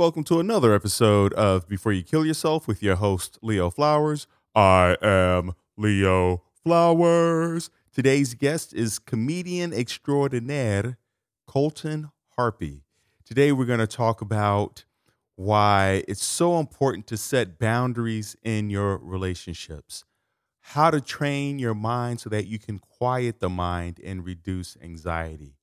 Welcome to another episode of Before You Kill Yourself with your host, Leo Flowers. I am Leo Flowers. Today's guest is comedian extraordinaire Colton Harpy. Today, we're going to talk about why it's so important to set boundaries in your relationships, how to train your mind so that you can quiet the mind and reduce anxiety,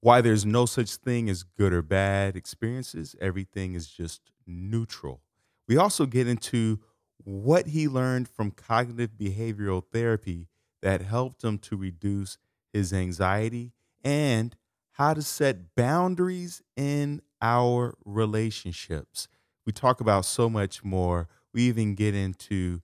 why there's no such thing as good or bad experiences, everything is just neutral. We also get into what he learned from cognitive behavioral therapy that helped him to reduce his anxiety and how to set boundaries in our relationships. We talk about so much more. We even get into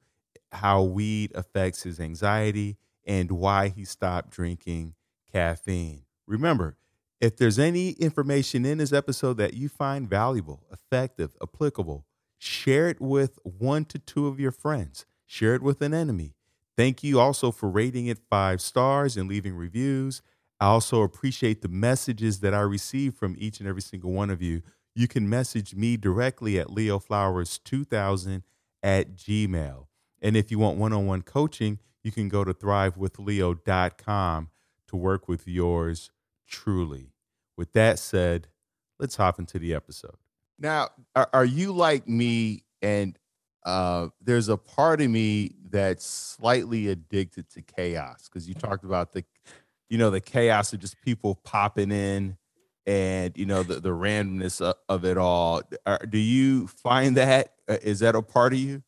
how weed affects his anxiety and why he stopped drinking caffeine. Remember, if there's any information in this episode that you find valuable, effective, applicable, share it with one to two of your friends. Share it with an enemy. Thank you also for rating it five stars and leaving reviews. I also appreciate the messages that I receive from each and every single one of you. You can message me directly at leoflowers2000 at gmail. And if you want one on one coaching, you can go to thrivewithleo.com to work with yours truly. With that said, let's hop into the episode. Now, are, are you like me and uh, there's a part of me that's slightly addicted to chaos? Because you talked about the you know the chaos of just people popping in and you know the, the randomness of, of it all. Are, do you find that? Uh, that a part of you?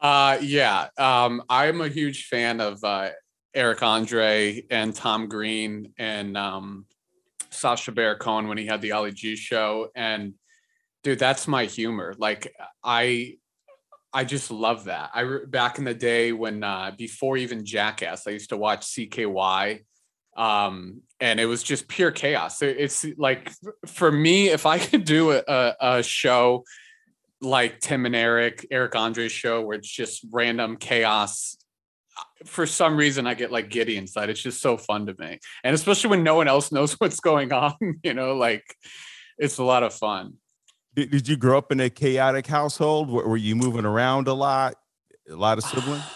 Uh yeah. Um i'm a huge fan of uh eric andre and tom green and um sacha baron cohen when he had the ali g show and dude that's my humor like i I just love that. I back in the day when uh, before even Jackass, I used to watch CKY, um, and it was just pure chaos. It's like for me, if I could do a, a show like Tim and Eric, Eric Andre's show, where it's just random chaos. For some reason, I get like giddy inside. It's just so fun to me, and especially when no one else knows what's going on. You know, like it's a lot of fun. Did, did you grow up in a chaotic household? Were, you moving around a lot? A lot of siblings?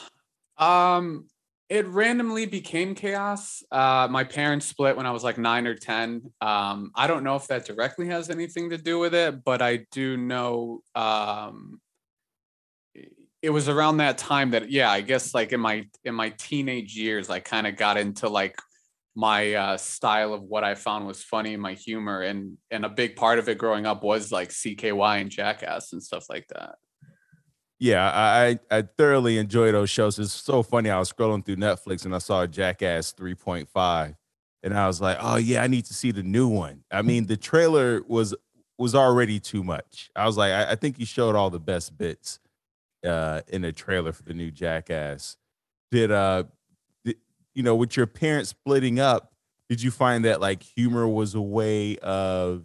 Um, it randomly became chaos. Uh, my parents split when I was like nine or 10. Um, I don't know if that directly has anything to do with it, but I do know um, it was around that time that, yeah, I guess like in my in my teenage years, I kind of got into like my uh, style of what I found was funny, my humor, and and a big part of it growing up was like CKY and Jackass and stuff like that. Yeah, I I thoroughly enjoy those shows. It's so funny. I was scrolling through Netflix and I saw Jackass 3.5, and I was like, oh yeah, I need to see the new one. I mean, the trailer was was already too much. I was like, I, I think you showed all the best bits uh, in a trailer for the new Jackass. Did uh did, you know, with your parents splitting up, did you find that like humor was a way of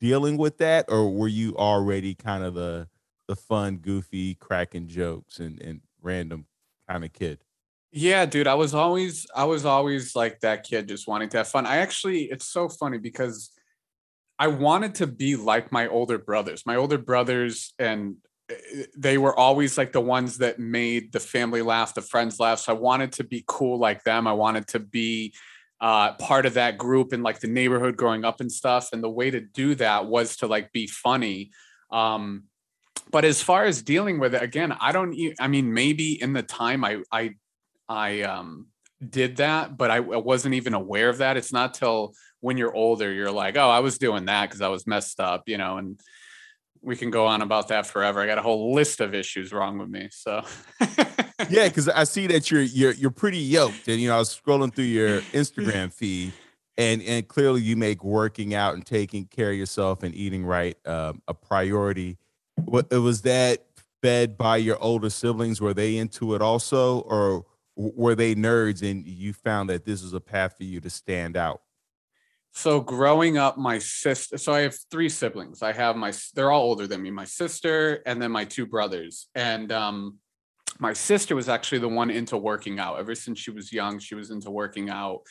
dealing with that, or were you already kind of the the fun, goofy, cracking jokes and and random kind of kid? Yeah, dude, I was always I was always like that kid just wanting to have fun. I actually it's so funny because I wanted to be like my older brothers. My older brothers and they were always like the ones that made the family laugh, the friends laugh. So I wanted to be cool like them. I wanted to be uh, part of that group in like the neighborhood growing up and stuff. And the way to do that was to like be funny. Um, but as far as dealing with it, again, I don't. I mean, maybe in the time I I I um did that, but I, I wasn't even aware of that. It's not till when you're older you're like, oh, I was doing that because I was messed up, you know, and we can go on about that forever. I got a whole list of issues wrong with me. So yeah, because I see that you're you're you're pretty yoked, and you know I was scrolling through your Instagram feed, and and clearly you make working out and taking care of yourself and eating right um, a priority. What was that fed by your older siblings? Were they into it also, or were they nerds and you found that this was a path for you to stand out? So growing up, my sister. So I have three siblings. I have my. They're all older than me. My sister and then my two brothers. And um, my sister was actually the one into working out. Ever since she was young, she was into working out.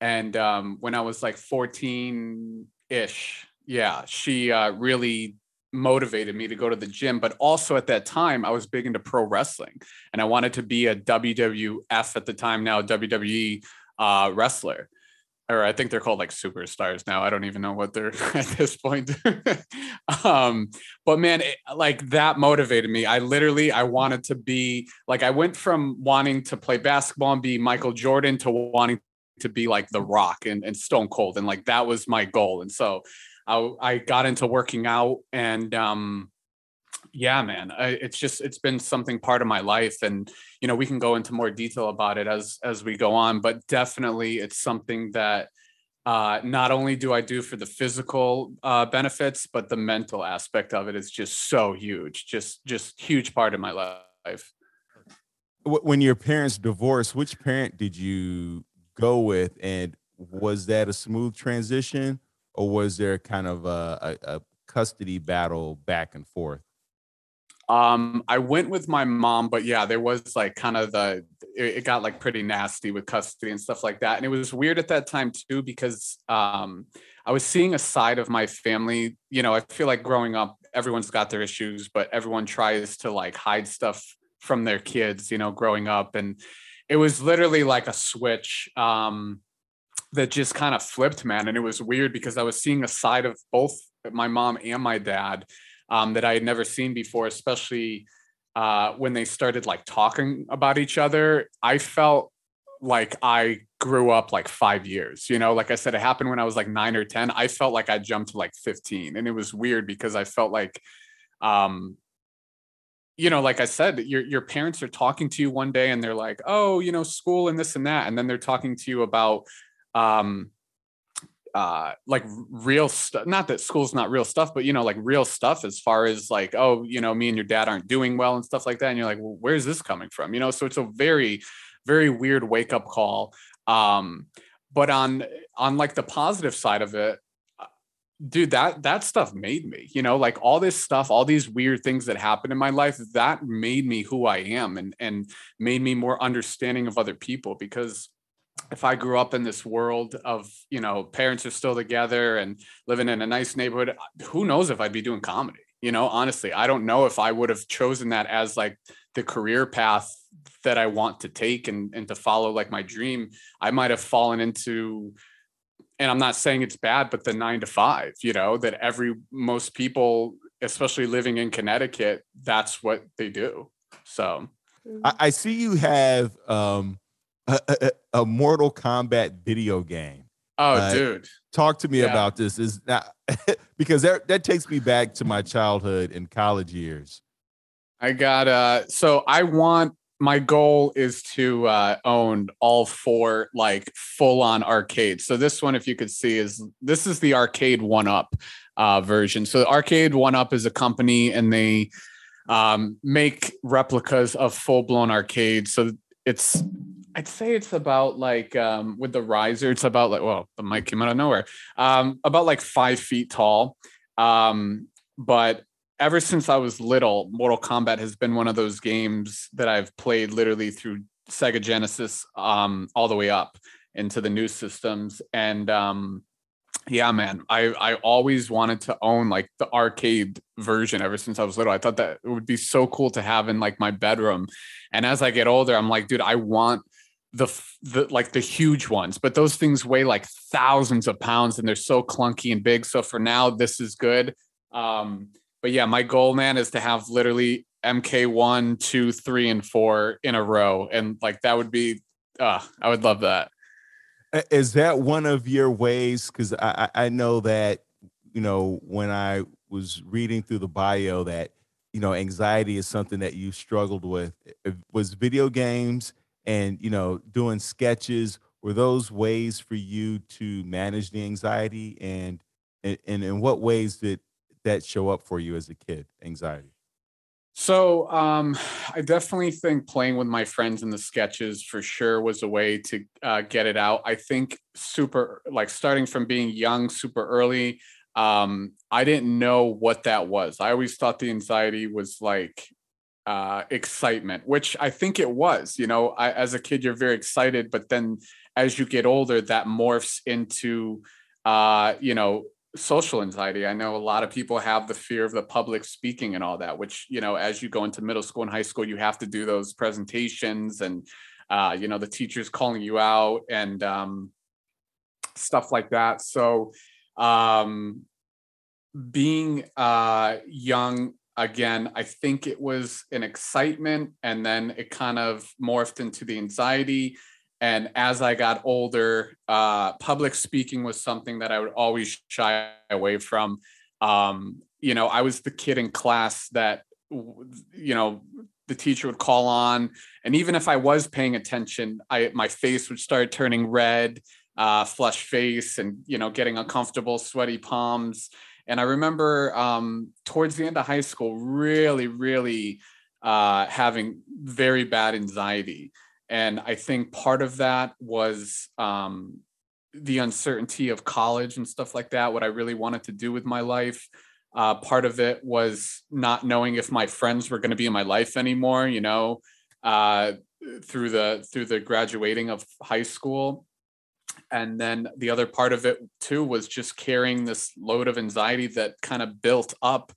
And um, when I was like fourteen ish, yeah, she uh, really motivated me to go to the gym. But also at that time, I was big into pro wrestling and I wanted to be a WWF at the time, now WWE uh, wrestler. Or I think they're called like superstars now. I don't even know what they're at this point. um, but man, it, like that motivated me. I literally I wanted to be like I went from wanting to play basketball and be Michael Jordan to wanting to be like The Rock and, and Stone Cold, and like that was my goal. And so I, I got into working out and um yeah man I, it's just it's been something part of my life and you know we can go into more detail about it as as we go on but definitely it's something that uh, not only do I do for the physical uh, benefits, but the mental aspect of it is just so huge, just just huge part of my life. When your parents divorced, which parent did you go with, and was that a smooth transition, or was there kind of a, a, a custody battle back and forth? Um, I went with my mom, but yeah, there was like kind of the it, it, got like pretty nasty with custody and stuff like that. And it was weird at that time too because um I was seeing a side of my family. You know, I feel like growing up, everyone's got their issues, but everyone tries to like hide stuff from their kids, you know, growing up. And it was literally like a switch. Um that just kind of flipped, man. And it was weird because I was seeing a side of both my mom and my dad um, that I had never seen before, especially uh, when they started like talking about each other. I felt like I grew up like five years. You know, like I said, it happened when I was like nine or 10. I felt like I jumped to like 15. And it was weird because I felt like, um, you know, like I said, your your parents are talking to you one day and they're like, oh, you know, school and this and that. And then they're talking to you about um uh like real stuff not that school's not real stuff but you know like real stuff as far as like oh you know me and your dad aren't doing well and stuff like that and you're like well, where's this coming from? You know so it's a very very weird wake up call um but on on like the positive side of it uh, dude that that stuff made me you know like all this stuff all these weird things that happened in my life that made me who i am and and made me more understanding of other people because if I grew up in this world of, you know, parents are still together and living in a nice neighborhood, who knows if I'd be doing comedy? You know, honestly, I don't know if I would have chosen that as like the career path that I want to take and, and to follow like my dream. I might have fallen into, and I'm not saying it's bad, but the nine to five, you know, that every most people, especially living in Connecticut, that's what they do. So I, I see you have um a, a, Mortal Kombat video game. Oh, uh, dude. Talk to me yeah. about this. Is that because that that takes me back to my childhood and college years. I got uh so I want my goal is to uh own all four like full on arcades. So this one if you could see is this is the Arcade1Up uh version. So the Arcade1Up is a company and they um make replicas of full blown arcades. So it's I'd say it's about like um, with the riser, it's about like well, the mic came out of nowhere. Um, about like five feet tall. Um, but ever since I was little, Mortal Kombat has been one of those games that I've played literally through Sega Genesis um, all the way up into the new systems. And um, yeah, man, I I always wanted to own like the arcade version ever since I was little. I thought that it would be so cool to have in like my bedroom. And as I get older, I'm like, dude, I want the the like the huge ones but those things weigh like thousands of pounds and they're so clunky and big. So for now this is good. Um but yeah my goal man is to have literally mk one two three and four in a row. And like that would be uh i would love that. Is that one of your ways? Because i i know that you know when i was reading through the bio that you know anxiety is something that you struggled with. It was video games and you know doing sketches were those ways for you to manage the anxiety and and, in what ways did that show up for you as a kid anxiety so um, I definitely think playing with my friends in the sketches for sure was a way to uh, get it out. I think super like starting from being young, super early. Um, I didn't know what that was. I always thought the anxiety was like uh, excitement, which I think it was. You know, I, as a kid, you're very excited, but then as you get older, that morphs into, uh, you know, social anxiety. I know a lot of people have the fear of the public speaking and all that, which, you know, as you go into middle school and high school, you have to do those presentations and, uh, you know, the teachers calling you out and um, stuff like that. So, um, being uh, young again, I think it was an excitement and then it kind of morphed into the anxiety and as I got older, uh, public speaking was something that I would always shy away from. Um, you know, I was the kid in class that, you know, the teacher would call on, and even if I was paying attention, I my face would start turning red, uh, flush face, and you know, getting uncomfortable, sweaty palms. And I remember um, towards the end of high school, really, really uh, having very bad anxiety. And I think part of that was um, the uncertainty of college and stuff like that, what I really wanted to do with my life. Uh, part of it was not knowing if my friends were going to be in my life anymore, you know, uh, through the through the graduating of high school. And then the other part of it too was just carrying this load of anxiety that kind of built up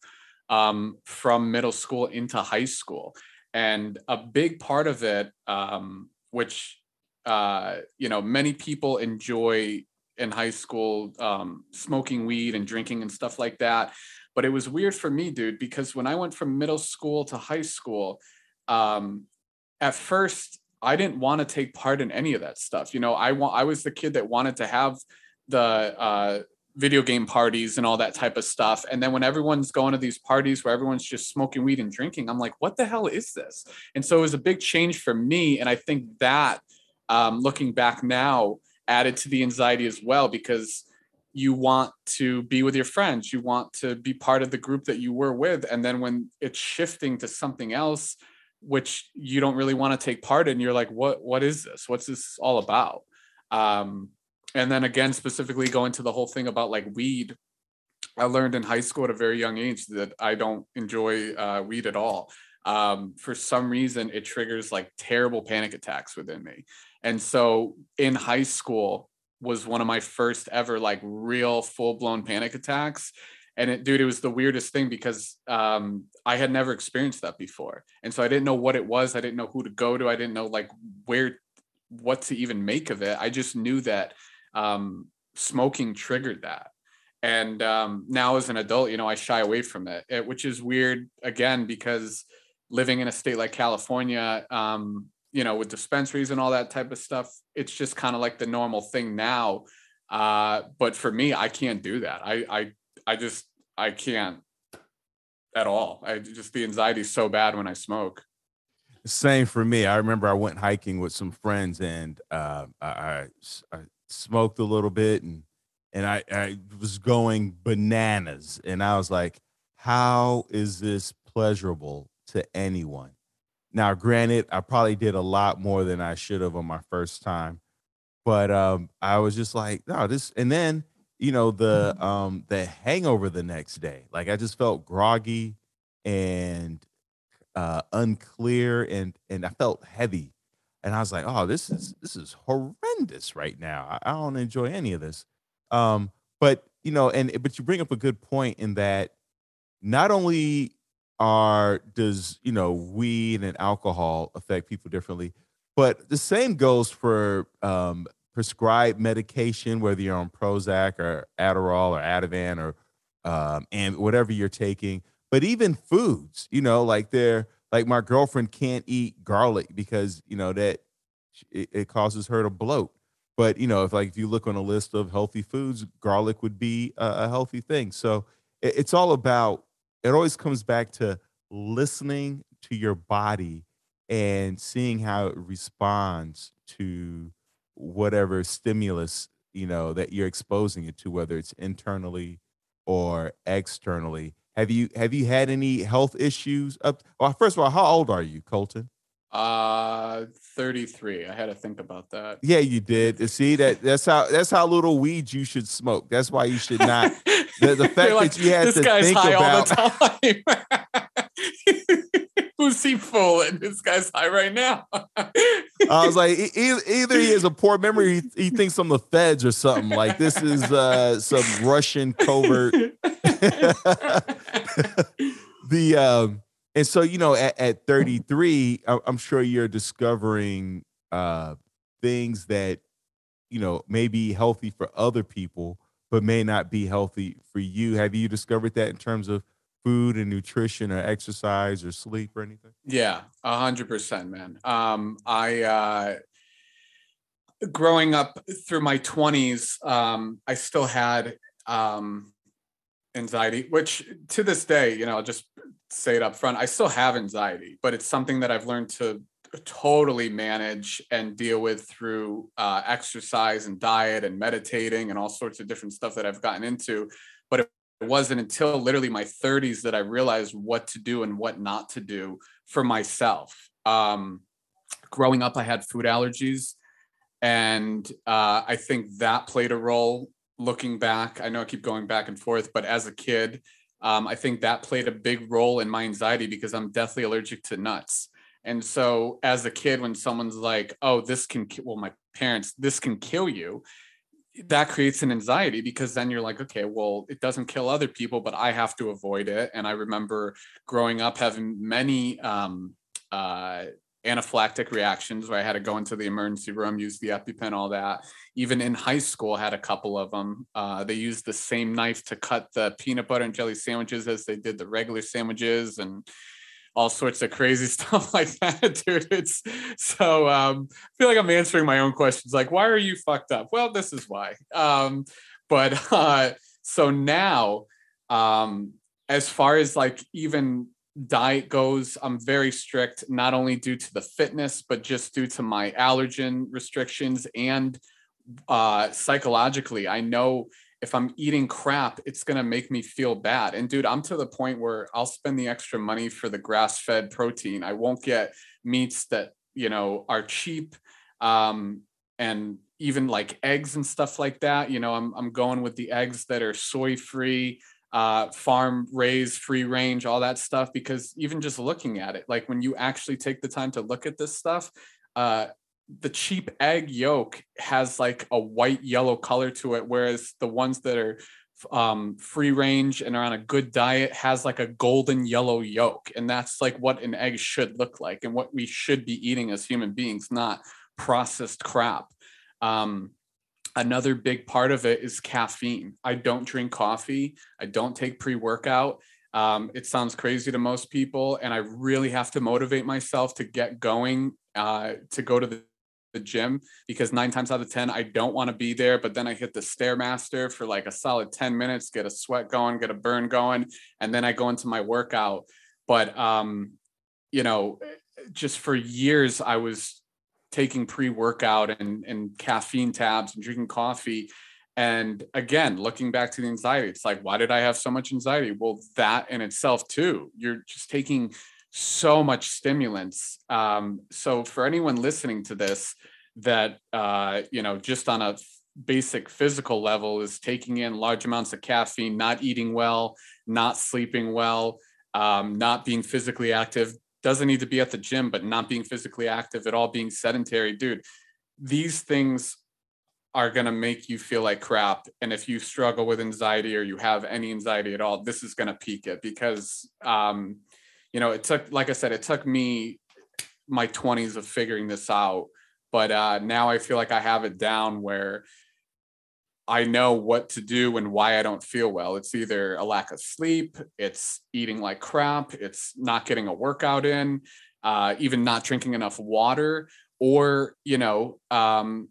um, from middle school into high school. And a big part of it um, which uh, you know many people enjoy in high school um, smoking weed and drinking and stuff like that. But it was weird for me dude because when i went from middle school to high school um, at first i didn't want to take part in any of that stuff you know i want i was the kid that wanted to have the uh, video game parties and all that type of stuff. And then when everyone's going to these parties where everyone's just smoking weed and drinking, I'm like, what the hell is this? And so it was a big change for me. And I think that um, looking back now added to the anxiety as well because you want to be with your friends, you want to be part of the group that you were with. And then when it's shifting to something else, which you don't really want to take part in, you're like, what, what is this? What's this all about? Um, and then again specifically going to the whole thing about like weed i learned in high school at a very young age that i don't enjoy uh, weed at all um, for some reason it triggers like terrible panic attacks within me and so in high school was one of my first ever like real full-blown panic attacks and it dude it was the weirdest thing because um, i had never experienced that before and so i didn't know what it was i didn't know who to go to i didn't know like where what to even make of it i just knew that um, smoking triggered that. And um, now as an adult, you know, I shy away from it, it, which is weird again, because living in a state like California, um, you know, with dispensaries and all that type of stuff, it's just kind of like the normal thing now. Uh, but for me, I can't do that. I, I, I just, I can't at all. I just, the anxiety is so bad when I smoke. Same for me. I remember I went hiking with some friends and uh, I, I, smoked a little bit and and I, I was going bananas and I was like, how is this pleasurable to anyone? Now, granted, I probably did a lot more than I should have on my first time, but um, I was just like, no, this. And then, you know, the um, the hangover the next day, like I just felt groggy and uh, unclear, and and I felt heavy and I was like, "Oh, this is this is horrendous right now. I, I don't enjoy any of this." Um, but you know, and but you bring up a good point in that not only are does you know weed and alcohol affect people differently, but the same goes for um, prescribed medication, whether you're on Prozac or Adderall or Ativan or um, and whatever you're taking. But even foods, you know, like they're like my girlfriend can't eat garlic because you know that it, it, causes her to bloat but you know if like if you look on a list of healthy foods garlic would be a, a healthy thing so it, it's all about it always comes back to listening to your body and seeing how it responds to whatever stimulus you know that you're exposing it to whether it's internally or externally have you have you had any health issues up? Well, first of all, how old are you, Colton? Uh, 33. I had to think about that. Yeah, you did. See that that's how that's how little weed you should smoke. That's why you should not. The, the fact like, that you had to think about. Who's is he fooling? This guy's high right now. I was like, e- e- either he has a poor memory, he, he thinks I'm the feds or something. Like this is uh, some Russian covert. the um, and so you know, at, at 33, I- I'm sure you're discovering uh things that you know may be healthy for other people, but may not be healthy for you. Have you discovered that in terms of food and nutrition or exercise or sleep or anything? Yeah, a hundred percent, man. Um, I uh growing up through my twenties, um, I still had um anxiety, which to this day, you know, I'll just say it up front, I still have anxiety, but it's something that I've learned to totally manage and deal with through uh, exercise and diet and meditating and all sorts of different stuff that I've gotten into. But it wasn't until literally my 30s that I realized what to do and what not to do for myself. Um, growing up, I had food allergies. And uh, I think that played a role looking back. I know I keep going back and forth, but as a kid, um, I think that played a big role in my anxiety because I'm deathly allergic to nuts. And so, as a kid, when someone's like, "Oh, this can," well, my parents, this can kill you, that creates an anxiety because then you're like, okay, well, it doesn't kill other people, but I have to avoid it. And I remember growing up having many um, uh, anaphylactic reactions where I had to go into the emergency room, use the EpiPen, all that. Even in high school, I had a couple of them. Uh, they used the same knife to cut the peanut butter and jelly sandwiches as they did the regular sandwiches, and all sorts of crazy stuff like that, dude. It's so um, I feel like I'm answering my own questions. Like, why are you fucked up? Well, this is why. Um, but uh, so now, um, as far as like even diet goes, I'm very strict, not only due to the fitness, but just due to my allergen restrictions and uh, psychologically. I know if I'm eating crap, it's gonna make me feel bad. And dude, I'm to the point where I'll spend the extra money for the grass-fed protein. I won't get meats that you know are cheap, um, and even like eggs and stuff like that. You know, I'm I'm going with the eggs that are soy-free, uh, farm raised, free range, all that stuff. Because even just looking at it, like when you actually take the time to look at this stuff, uh, the cheap egg yolk has like a white yellow color to it whereas the ones that are um, free range and are on a good diet has like a golden yellow yolk. And that's like what an egg should look like and what we should be eating as human beings not processed crap. Um, another big part of it is caffeine. I don't drink coffee. I don't take pre-workout. Um, it sounds crazy to most people and i really have to motivate myself to get going uh, to go to the the gym because nine times out of 10, I don't want to be there. But then I hit the Stairmaster for like a solid 10 minutes, get a sweat going, get a burn going, and then I go into my workout. But, um, you know, just for years, I was taking pre workout and, and caffeine tabs and drinking coffee. And again, looking back to the anxiety, it's like, why did I have so much anxiety? Well, that in itself, too, you're just taking so much stimulants. Um, so for anyone listening to this, that uh, you know, just on a basic physical level, is taking in large amounts of caffeine, not eating well, not sleeping well, um, not being physically active. Doesn't need to be at the gym, but not being physically active at all, being sedentary, dude. These things are going to make you feel like crap. And if you struggle with anxiety or you have any anxiety at all, this is going to peak it because um, you know, it took, like I said, it took me my 20s of figuring this out. But uh, now I feel like I have it down where I know what to do and why I don't feel well. It's either a lack of sleep, it's eating like crap, it's not getting a workout in, uh, even not drinking enough water, or, you know, um,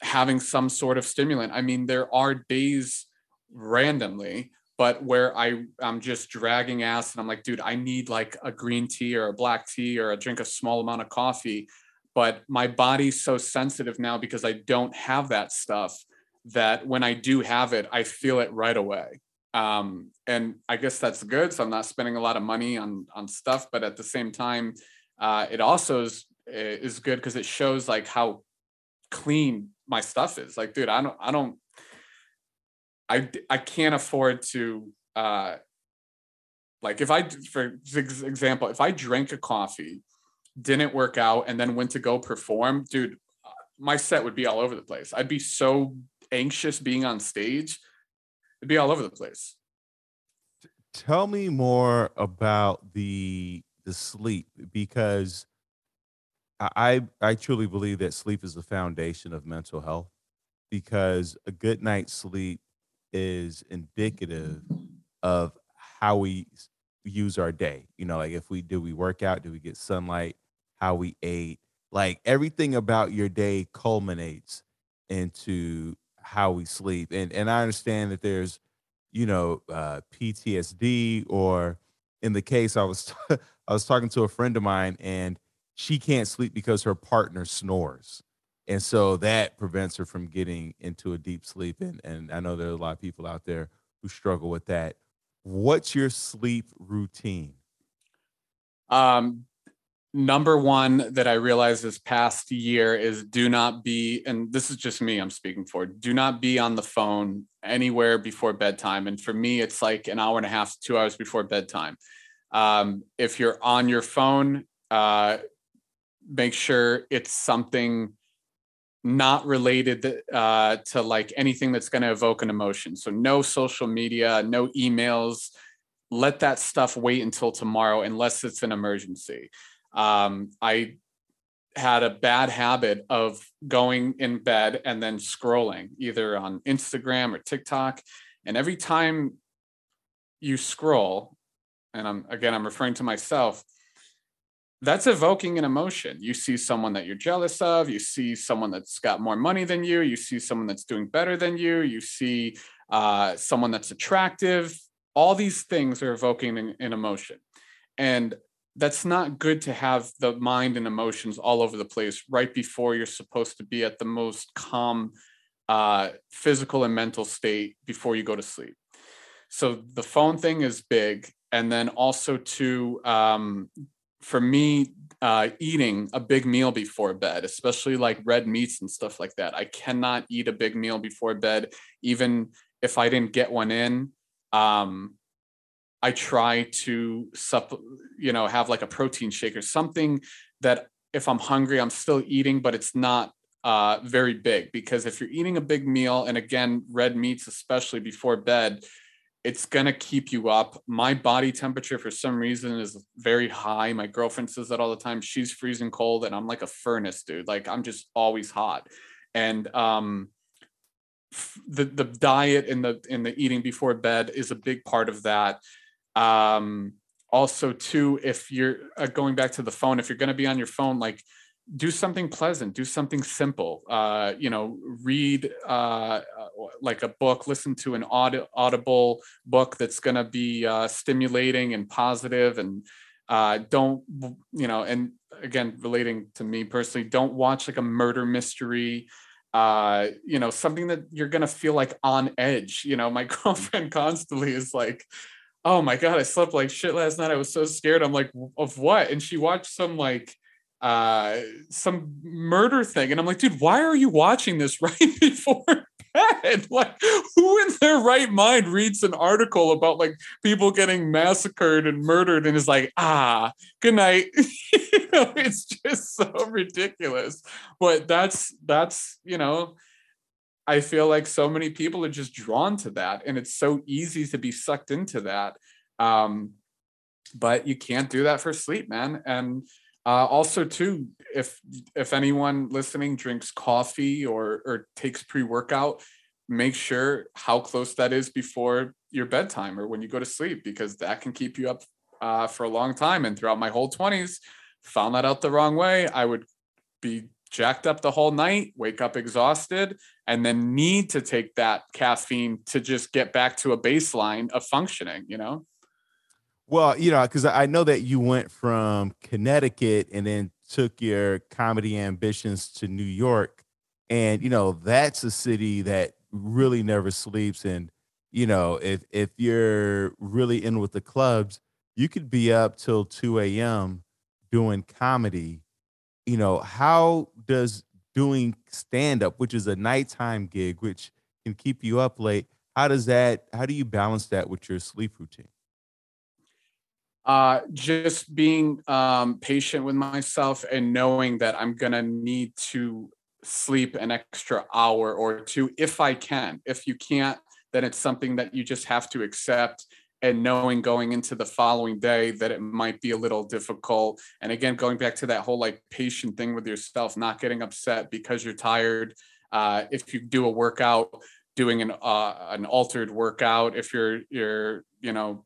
having some sort of stimulant. I mean, there are days randomly but where I I'm just dragging ass and I'm like, dude, I need like a green tea or a black tea or a drink a small amount of coffee. But my body's so sensitive now because I don't have that stuff that when I do have it, I feel it right away. Um, and I guess that's good. So I'm not spending a lot of money on on stuff, but at the same time, uh, it also is is good because it shows like how clean my stuff is. Like, dude, I don't I don't I I can't afford to uh, Like if I, for example, if I drank a coffee, didn't work out, and then went to go perform, dude, my set would be all over the place. I'd be so anxious being on stage. It'd be all over the place. Tell me more about the the sleep because I I truly believe that sleep is the foundation of mental health because a good night's sleep is indicative of how we use our day. You know, like if we do we work out, do we get sunlight, how we ate, like everything about your day culminates into how we sleep. And and I understand that there's, you know, uh, PTSD or in the case I was t- I was talking to a friend of mine and she can't sleep because her partner snores. And so that prevents her from getting into a deep sleep. And, and I know there are a lot of people out there who struggle with that. What's your sleep routine? Um, number one that I realized this past year is do not be, and this is just me I'm speaking for, do not be on the phone anywhere before bedtime. And for me, it's like an hour and a half, two hours before bedtime. Um, if you're on your phone, uh, make sure it's something not related uh, to like anything that's going to evoke an emotion. So no social media, no emails. Let that stuff wait until tomorrow, unless it's an emergency. Um, I had a bad habit of going in bed and then scrolling either on Instagram or TikTok. And every time you scroll, and I'm again, I'm referring to myself, that's evoking an emotion. You see someone that you're jealous of, you see someone that's got more money than you, you see someone that's doing better than you, you see uh, someone that's attractive. All these things are evoking an, an emotion. And that's not good to have the mind and emotions all over the place right before you're supposed to be at the most calm uh, physical and mental state before you go to sleep. So the phone thing is big. And then also to um, for me, uh, eating a big meal before bed, especially like red meats and stuff like that. I cannot eat a big meal before bed, even if I didn't get one in. Um, I try to supp- you know, have like a protein shake or something that if I'm hungry, I'm still eating, but it's not uh, very big because if you're eating a big meal, and again, red meats, especially before bed, it's gonna keep you up. My body temperature for some reason is very high. My girlfriend says that all the time. She's freezing cold, and I'm like a furnace, dude. Like I'm just always hot. And um, the the diet and the and the eating before bed is a big part of that. Um, also, too, if you're uh, going back to the phone, if you're gonna be on your phone, like do something pleasant do something simple. Uh, you know read uh, uh like a book listen to an aud- audible book that's going to be uh, stimulating and positive and uh, don't you know and again relating to me personally don't watch like a murder mystery uh, you know something that you're going to feel like on edge. You know my girlfriend constantly is like oh my god i slept like shit last night. I was so scared. I'm like of what? And she watched some like uh some murder thing. And i'm like dude why are you watching this right before bed? Like who in their right mind reads an article about like people getting massacred and murdered and is like ah good night. You know it's just so ridiculous. But that's that's you know i feel like so many people are just drawn to that and it's so easy to be sucked into that. Um but you can't do that for sleep man. And uh, also, too, if if anyone listening drinks coffee or or takes pre workout, make sure how close that is before your bedtime or when you go to sleep, because that can keep you up uh, for a long time. And throughout my whole twenties, found that out the wrong way. I would be jacked up the whole night, wake up exhausted, and then need to take that caffeine to just get back to a baseline of functioning. You know. Well, you know, because I know that you went from Connecticut and then took your comedy ambitions to New York. And, you know, that's a city that really never sleeps. And, you know, if if you're really in with the clubs, you could be up till 2 a.m. doing comedy. You know, how does doing stand up, which is a nighttime gig, which can keep you up late, how does that, how do you balance that with your sleep routine? Uh, just being um, patient with myself and knowing that I'm gonna need to sleep an extra hour or two if I can. If you can't, then it's something that you just have to accept and knowing going into the following day that it might be a little difficult and again going back to that whole like patient thing with yourself not getting upset because you're tired uh, if you do a workout doing an uh, an altered workout if you're you're you know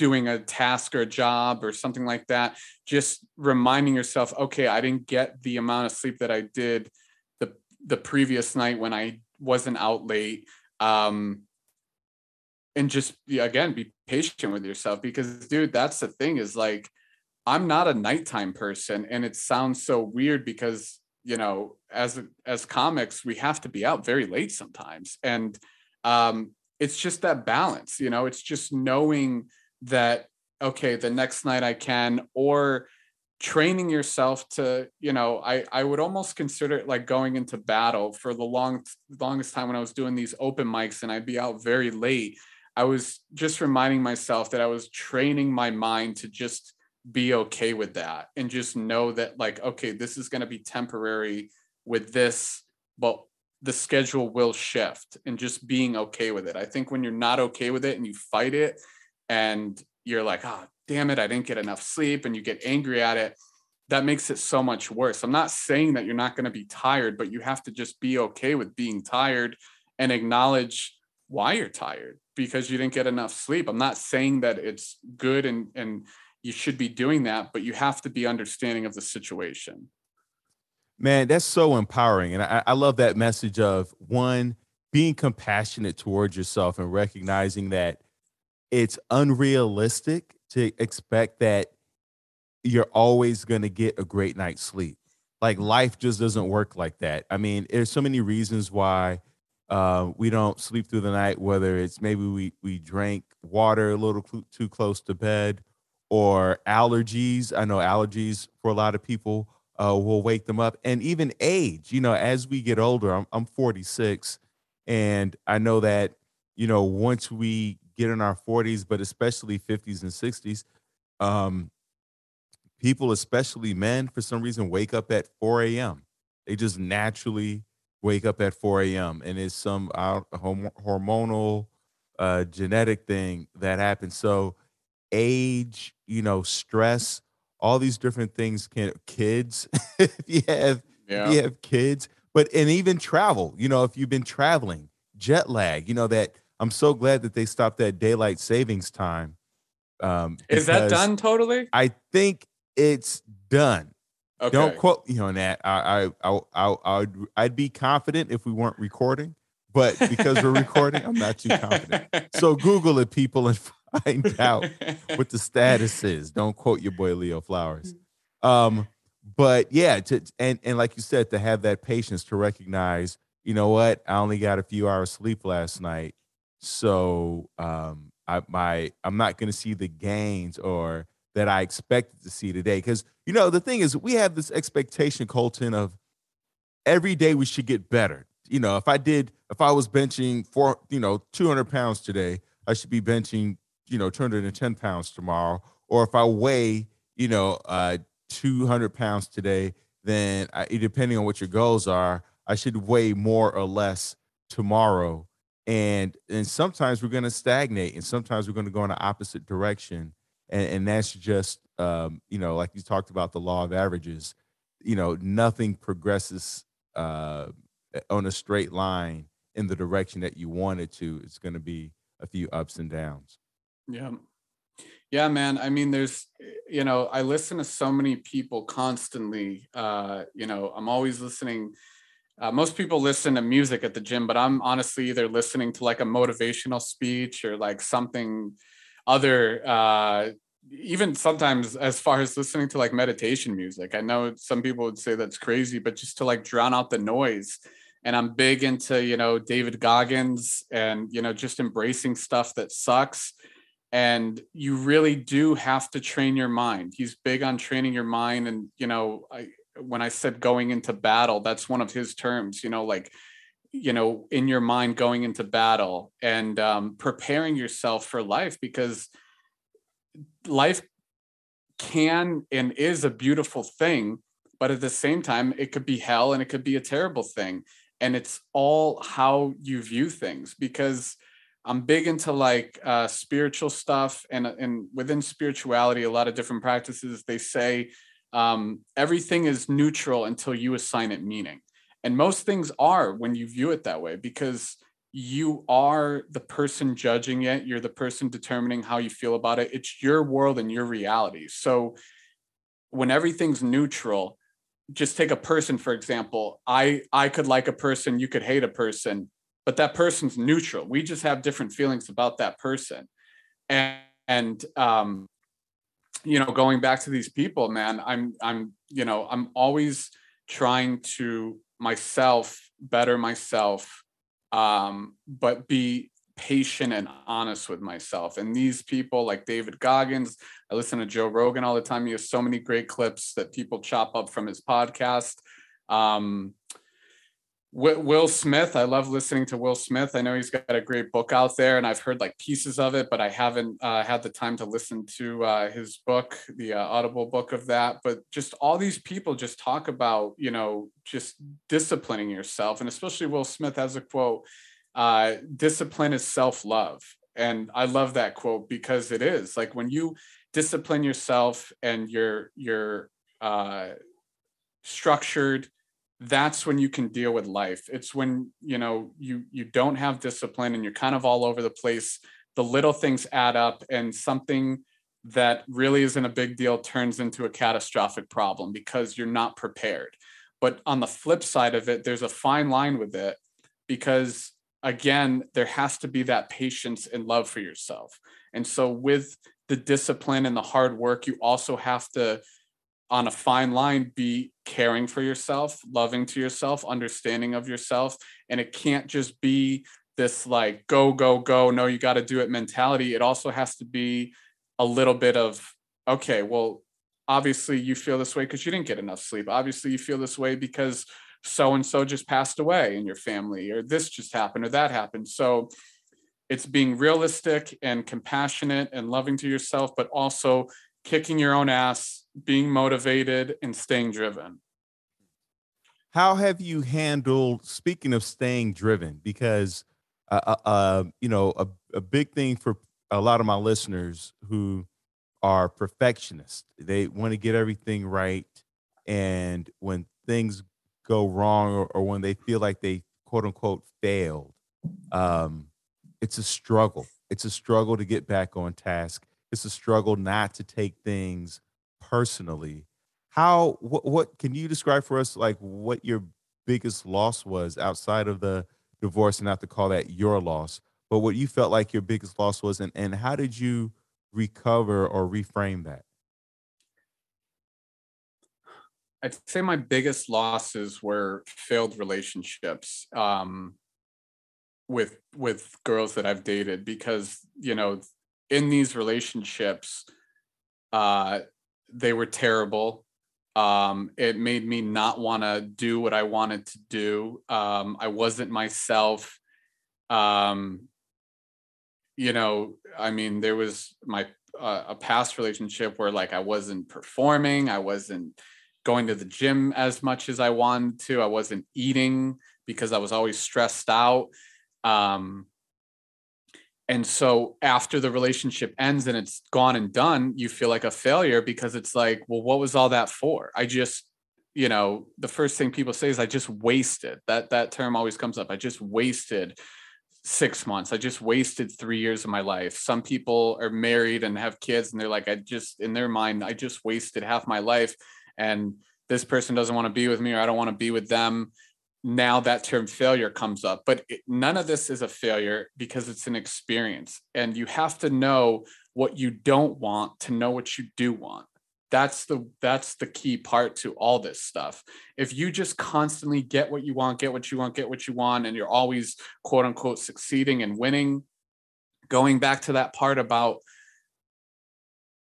doing a task or a job or something like that just reminding yourself okay i didn't get the amount of sleep that i did the the previous night when i wasn't out late. Um and just again be patient with yourself because dude that's the thing is like i'm not a nighttime person and it sounds so weird because you know as as comics we have to be out very late sometimes. And um it's just that balance you know it's just knowing that okay the next night i can or training yourself to you know i i would almost consider it like going into battle for the long longest time when i was doing these open mics and i'd be out very late. I was just reminding myself that i was training my mind to just be okay with that and just know that like okay this is going to be temporary with this but the schedule will shift and just being okay with it. I think when you're not okay with it and you fight it and you're like, oh, damn it, I didn't get enough sleep, and you get angry at it, that makes it so much worse. I'm not saying that you're not going to be tired, but you have to just be okay with being tired and acknowledge why you're tired because you didn't get enough sleep. I'm not saying that it's good and and you should be doing that, but you have to be understanding of the situation. Man, that's so empowering. And I, I love that message of one, being compassionate towards yourself and recognizing that it's unrealistic to expect that you're always going to get a great night's sleep. Like life just doesn't work like that. I mean, there's so many reasons why uh, we don't sleep through the night. Whether it's maybe we we drank water a little cl- too close to bed, or allergies. I know allergies for a lot of people uh, will wake them up, and even age. You know, as we get older, I'm, I'm 46, and I know that you know once we get in our 40s, but especially 50s and 60s, um, people, especially men, for some reason, wake up at 4 a.m. They just naturally wake up at 4 a.m. and it's some uh, hormonal, uh, genetic thing that happens. So, age, you know, stress, all these different things can kids. if you have, yeah. if you have kids, but and even travel. You know, if you've been traveling, jet lag. You know that I'm so glad that they stopped that daylight savings time. Um, Is that done totally? I think it's done. Okay. Don't quote me on that. I, I, I, I, I'd, I'd be confident if we weren't recording, but because we're recording, I'm not too confident. So Google it, people, and find out what the status is. Don't quote your boy Leo Flowers. Um, but yeah, to, and and like you said, to have that patience to recognize, you know what, I only got a few hours sleep last night. So um, I my I'm not going to see the gains or that I expected to see today. Because you know the thing is, we have this expectation, Colton, of every day we should get better. You know, if I did, if I was benching for you know 200 pounds today, I should be benching you know 210 pounds tomorrow. Or if I weigh you know uh, 200 pounds today, then I, depending on what your goals are, I should weigh more or less tomorrow and and sometimes we're going to stagnate and sometimes we're going to go in the opposite direction and, and that's just um, you know like you talked about the law of averages you know nothing progresses uh, on a straight line in the direction that you want it to. It's going to be a few ups and downs. Yeah. Yeah man i mean there's you know i listen to so many people constantly uh you know i'm always listening uh, most people listen to music at the gym, but I'm honestly either listening to like a motivational speech or like something other. Uh, even sometimes, as far as listening to like meditation music, I know some people would say that's crazy, but just to like drown out the noise. And I'm big into you know David Goggins and you know just embracing stuff that sucks and you really do have to train your mind he's big on training your mind and you know I, when I said going into battle, that's one of his terms, you know, like, you know, in your mind going into battle and um, preparing yourself for life because life can and is a beautiful thing but at the same time it could be hell and it could be a terrible thing. And it's all how you view things because i'm big into like uh, spiritual stuff and and within spirituality a lot of different practices they say um, everything is neutral until you assign it meaning. And most things are when you view it that way because you are the person judging it. You're the person determining how you feel about it. It's your world and your reality. So when everything's neutral just take a person for example. I i could like a person you could hate a person but that person's neutral. We just have different feelings about that person. And and um you know going back to these people man i'm i'm you know i'm always trying to myself better myself um, but be patient and honest with myself. And these people like David Goggins, I listen to Joe Rogan all the time. He has so many great clips that people chop up from his podcast. Um, Will Smith, I love listening to Will Smith. I know he's got a great book out there, and I've heard like pieces of it, but I haven't uh, had the time to listen to uh, his book, the uh, Audible book of that. But just all these people just talk about, you know, just disciplining yourself, and especially Will Smith has a quote: uh, "Discipline is self-love," and I love that quote because it is like when you discipline yourself and you're you're uh, structured that's when you can deal with life. It's when you know you you don't have discipline and you're kind of all over the place the little things add up and something that really isn't a big deal turns into a catastrophic problem because you're not prepared. But on the flip side of it there's a fine line with it because again there has to be that patience and love for yourself. And so with the discipline and the hard work you also have to on a fine line be caring for yourself loving to yourself understanding of yourself. And it can't just be this like go go go no you got to do it mentality. It also has to be a little bit of okay well obviously you feel this way because you didn't get enough sleep. Obviously you feel this way because so and so just passed away in your family or this just happened or that happened. So it's being realistic and compassionate and loving to yourself but also kicking your own ass, being motivated, and staying driven. How have you handled, speaking of staying driven, because, uh, uh, uh, you know, a, a big thing for a lot of my listeners who are perfectionists, they want to get everything right. And when things go wrong or, or when they feel like they quote unquote failed, um, it's a struggle. It's a struggle to get back on task it's a struggle not to take things personally. How what, what can you describe for us like what your biggest loss was outside of the divorce and not to call that your loss, but what you felt like your biggest loss was and, and how did you recover or reframe that? I'd say my biggest losses were failed relationships um, with with girls that I've dated because you know in these relationships, uh, they were terrible. Um, it made me not want to do what I wanted to do. Um, I wasn't myself. Um, you know, I mean, there was my uh, a past relationship where like I wasn't performing, I wasn't going to the gym as much as I wanted to, I wasn't eating because I was always stressed out. Um, and so after the relationship ends and it's gone and done you feel like a failure because it's like well what was all that for? I just you know the first thing people say is i just wasted. That that term always comes up. I just wasted six months. I just wasted three years of my life. Some people are married and have kids and they're like i just in their mind i just wasted half my life and this person doesn't want to be with me or i don't want to be with them now that term failure comes up but it, none of this is a failure because it's an experience and you have to know what you don't want to know what you do want. That's the that's the key part to all this stuff. If you just constantly get what you want get what you want get what you want and you're always quote unquote succeeding and winning going back to that part about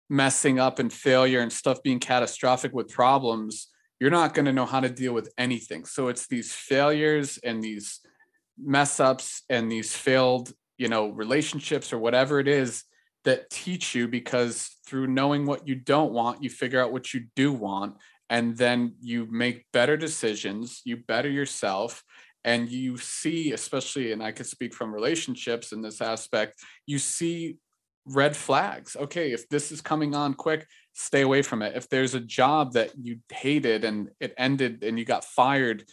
messing up and failure and stuff being catastrophic with problems you're not going to know how to deal with anything. So it's these failures and these mess ups and these failed, you know, relationships or whatever it is that teach you because through knowing what you don't want, you figure out what you do want. And then you make better decisions, you better yourself, and you see, especially, and I could speak from relationships in this aspect, you see red flags. Okay, if this is coming on quick, stay away from it. If there's a job that you hated and it ended and you got fired,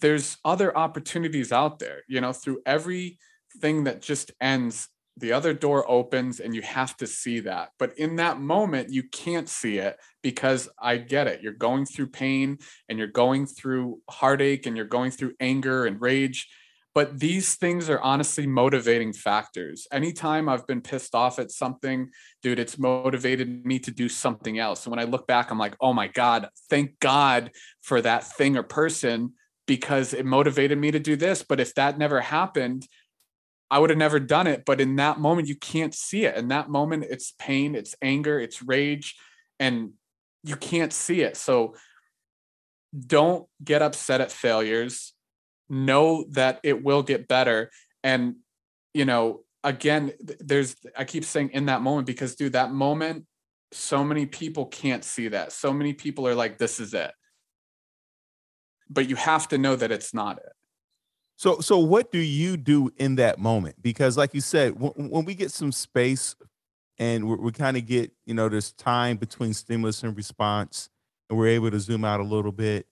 there's other opportunities out there, you know, through everything that just ends the other door opens and you have to see that. But in that moment, you can't see it because I get it. You're going through pain and you're going through heartache and you're going through anger and rage. But these things are honestly motivating factors. Anytime I've been pissed off at something, dude, it's motivated me to do something else. And when I look back, I'm like, oh my God, thank God for that thing or person because it motivated me to do this. But if that never happened, I would have never done it. But in that moment, you can't see it. In that moment, it's pain, it's anger, it's rage, and you can't see it. So don't get upset at failures. Know that it will get better. And, you know, again, there's, I keep saying in that moment because, dude, that moment, so many people can't see that. So many people are like, this is it. But you have to know that it's not it. So, so what do you do in that moment? Because, like you said, when we get some space and we kind of get, you know, this time between stimulus and response, and we're able to zoom out a little bit,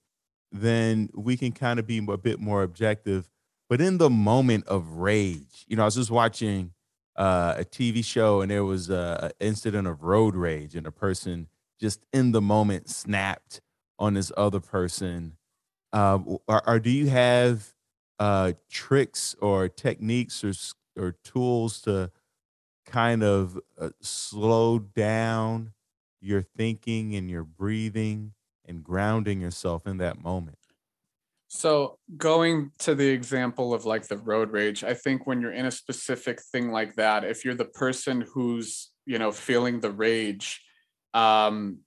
then we can kind of be a bit more objective. But in the moment of rage, you know, I was just watching uh, a TV show and there was an incident of road rage, and a person just in the moment snapped on this other person. Uh, or, or do you have uh, tricks or techniques or or tools to kind of uh, slow down your thinking and your breathing and grounding yourself in that moment? So, going to the example of like the road rage, I think when you're in a specific thing like that, if you're the person who's, you know, feeling the rage, um,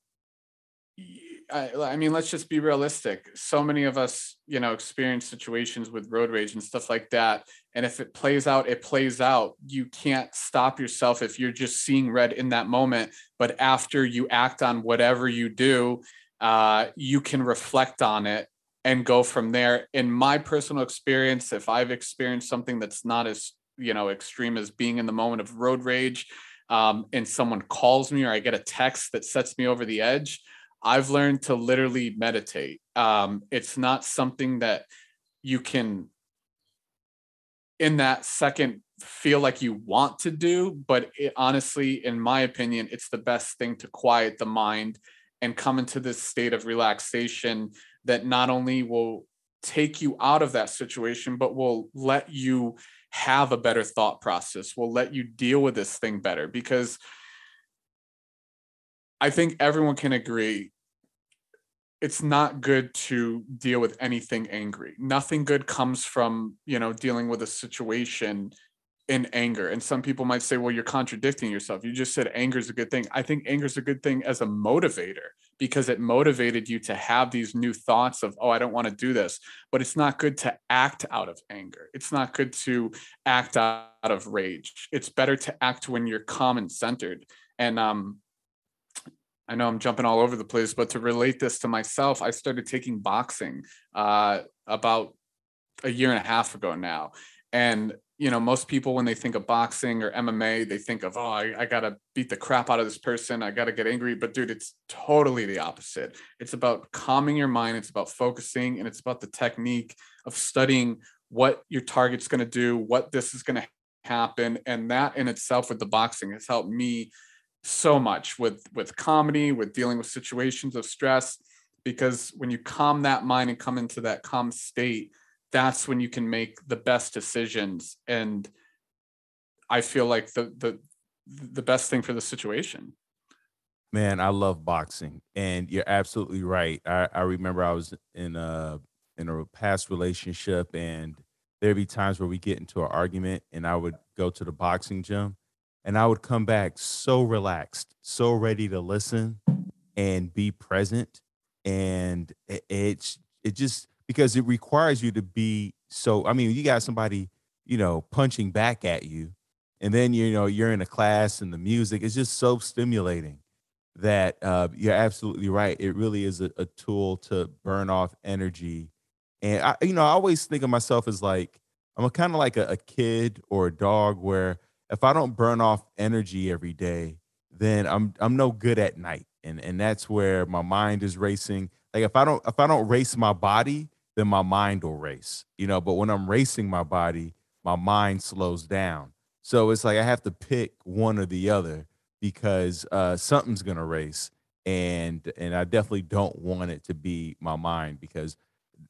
I, I, mean, let's just be realistic. So many of us, you know, experience situations with road rage and stuff like that. And if it plays out, it plays out. You can't stop yourself if you're just seeing red in that moment. But after you act on whatever you do, uh, you can reflect on it and go from there. In my personal experience, if I've experienced something that's not as, you know, extreme as being in the moment of road rage, um, and someone calls me or I get a text that sets me over the edge, I've learned to literally meditate. Um, it's not something that you can, in that second, feel like you want to do, but it, honestly, in my opinion, it's the best thing to quiet the mind and come into this state of relaxation that not only will take you out of that situation, but will let you have a better thought process, will let you deal with this thing better because I think everyone can agree it's not good to deal with anything angry. Nothing good comes from, you know, dealing with a situation in anger. And some people might say, well, you're contradicting yourself. You just said anger is a good thing. I think anger is a good thing as a motivator because it motivated you to have these new thoughts of, oh, I don't want to do this. But it's not good to act out of anger. It's not good to act out of rage. It's better to act when you're calm and centered. And um, I know I'm jumping all over the place, but to relate this to myself, I started taking boxing uh, about a year and a half ago now. And, you know, most people, when they think of boxing or MMA, they think of, oh, I, I got to beat the crap out of this person. I got to get angry. But, dude, it's totally the opposite. It's about calming your mind, it's about focusing, and it's about the technique of studying what your target's going to do, what this is going to happen. And that in itself with the boxing has helped me so much with with comedy with dealing with situations of stress because when you calm that mind and come into that calm state that's when you can make the best decisions. And i feel like the the the best thing for the situation. Man i love boxing. And you're absolutely right. I, I remember i was in a in a past relationship and there'd be times where we get into an argument and i would go to the boxing gym and I would come back so relaxed, so ready to listen and be present. And it, it's it just because it requires you to be so. I mean, you got somebody, you know, punching back at you. and then you know you're in a class and the music is just so stimulating that uh, you're absolutely right. It really is a, a tool to burn off energy, and I, you know, I always think of myself as like I'm a kind of like a, a kid or a dog where if I don't burn off energy every day, then I'm I'm no good at night, and and that's where my mind is racing. Like if I don't if I don't race my body, then my mind will race, you know. But when I'm racing my body, my mind slows down. So it's like I have to pick one or the other because uh, something's gonna race, and and I definitely don't want it to be my mind because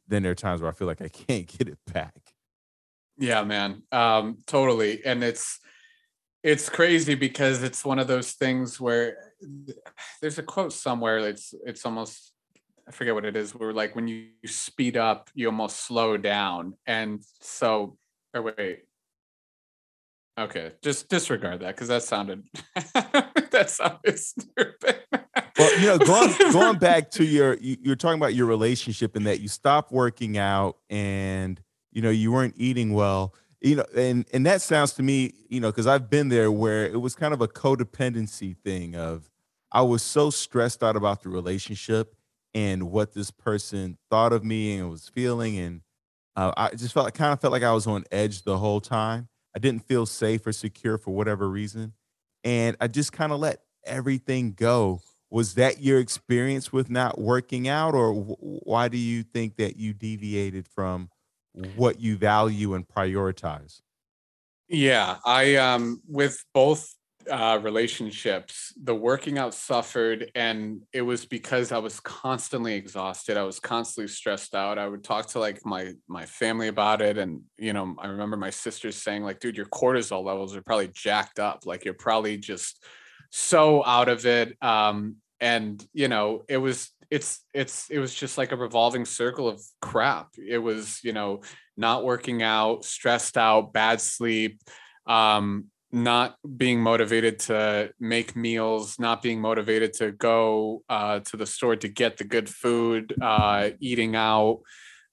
then there are times where I feel like I can't get it back. Yeah, man, um, totally, and it's it's crazy because it's one of those things where there's a quote somewhere. It's it's almost I forget what it is. Where like when you speed up, you almost slow down, and so or wait, Okay, just disregard that because that sounded that sounded stupid. well, you know, going going back to your you, you're talking about your relationship and that you stopped working out and you know you weren't eating well. You know, and and that sounds to me, you know, because I've been there where it was kind of a codependency thing of I was so stressed out about the relationship and what this person thought of me and was feeling, and uh, I just felt I kind of felt like I was on edge the whole time I didn't feel safe or secure for whatever reason. And I just kind of let everything go. Was that your experience with not working out, or why do you think that you deviated from what you value and prioritize? Yeah, I um with both uh, relationships, the working out suffered, and it was because I was constantly exhausted. I was constantly stressed out. I would talk to like my my family about it, and you know, I remember my sisters saying like, "Dude, your cortisol levels are probably jacked up. Like you're probably just so out of it." Um, and you know, it was it's it's it was just like a revolving circle of crap. It was you know not working out, stressed out, bad sleep. Um, not being motivated to make meals, not being motivated to go uh, to the store to get the good food, uh, eating out,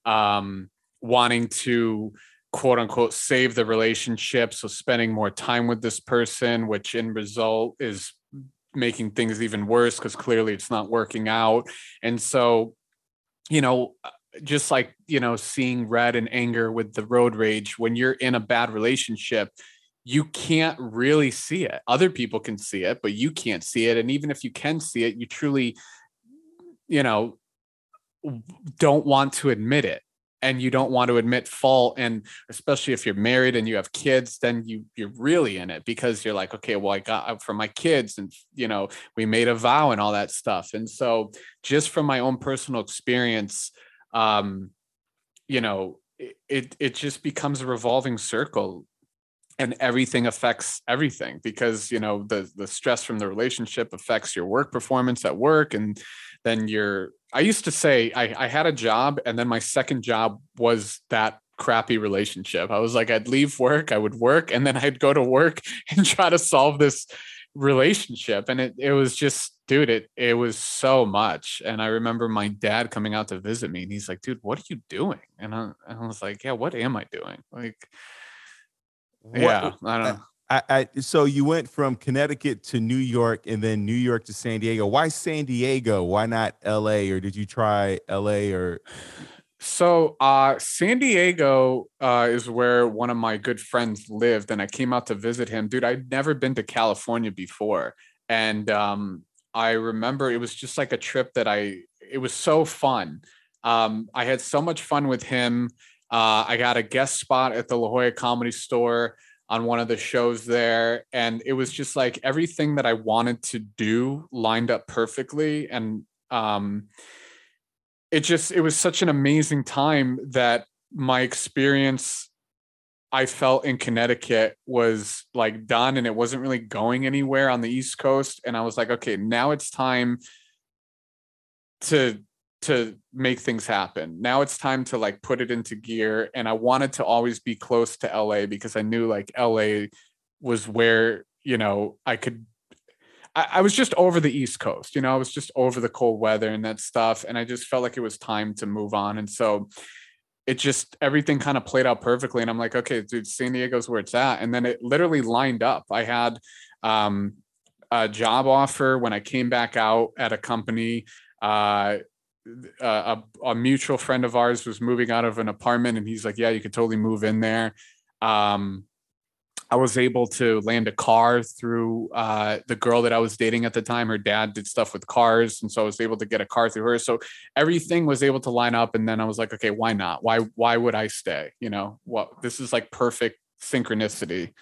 um, wanting to quote unquote save the relationship. So spending more time with this person, which in result is making things even worse because clearly it's not working out. And so, you know, just like, you know, seeing red and anger with the road rage, when you're in a bad relationship, you can't really see it. Other people can see it, but you can't see it. And even if you can see it, you truly, you know, don't want to admit it and you don't want to admit fault and especially if you're married and you have kids then you you're really in it because you're like okay well i got for my kids and you know we made a vow and all that stuff and so just from my own personal experience um you know it it just becomes a revolving circle and everything affects everything because you know the the stress from the relationship affects your work performance at work and then your i used to say I, I had a job and then my second job was that crappy relationship. I was like i'd leave work i would work and then i'd go to work and try to solve this relationship and it, it was just dude it it was so much. And i remember my dad coming out to visit me and he's like dude what are you doing? And I, I was like yeah what am i doing? Like what, yeah, I don't know. I, I, so you went from Connecticut to New York and then New York to San Diego. Why San Diego? Why not LA? Or did you try LA or so uh, San Diego uh, is where one of my good friends lived, and I came out to visit him. Dude, I'd never been to California before, and um, I remember it was just like a trip that I. It was so fun. Um, I had so much fun with him. Uh, I got a guest spot at the La Jolla Comedy Store on one of the shows there. And it was just like everything that I wanted to do lined up perfectly. And um, it just, it was such an amazing time that my experience I felt in Connecticut was like done and it wasn't really going anywhere on the East Coast. And I was like, okay, now it's time to to make things happen. Now it's time to like put it into gear. And I wanted to always be close to LA because I knew like LA was where, you know, I could I, was just over the East Coast, you know, I was just over the cold weather and that stuff. And I just felt like it was time to move on. And so it just everything kind of played out perfectly. And I'm like, okay, dude, San Diego's where it's at. And then it literally lined up. I had um, a job offer when I came back out at a company. Uh, a, a, mutual friend of ours was moving out of an apartment, and he's like, "Yeah, you could totally move in there." Um, I was able to land a car through uh, the girl that I was dating at the time. Her dad did stuff with cars, and so I was able to get a car through her. So everything was able to line up. And then I was like, okay, why not? Why why would I stay? You know, what this is like perfect synchronicity.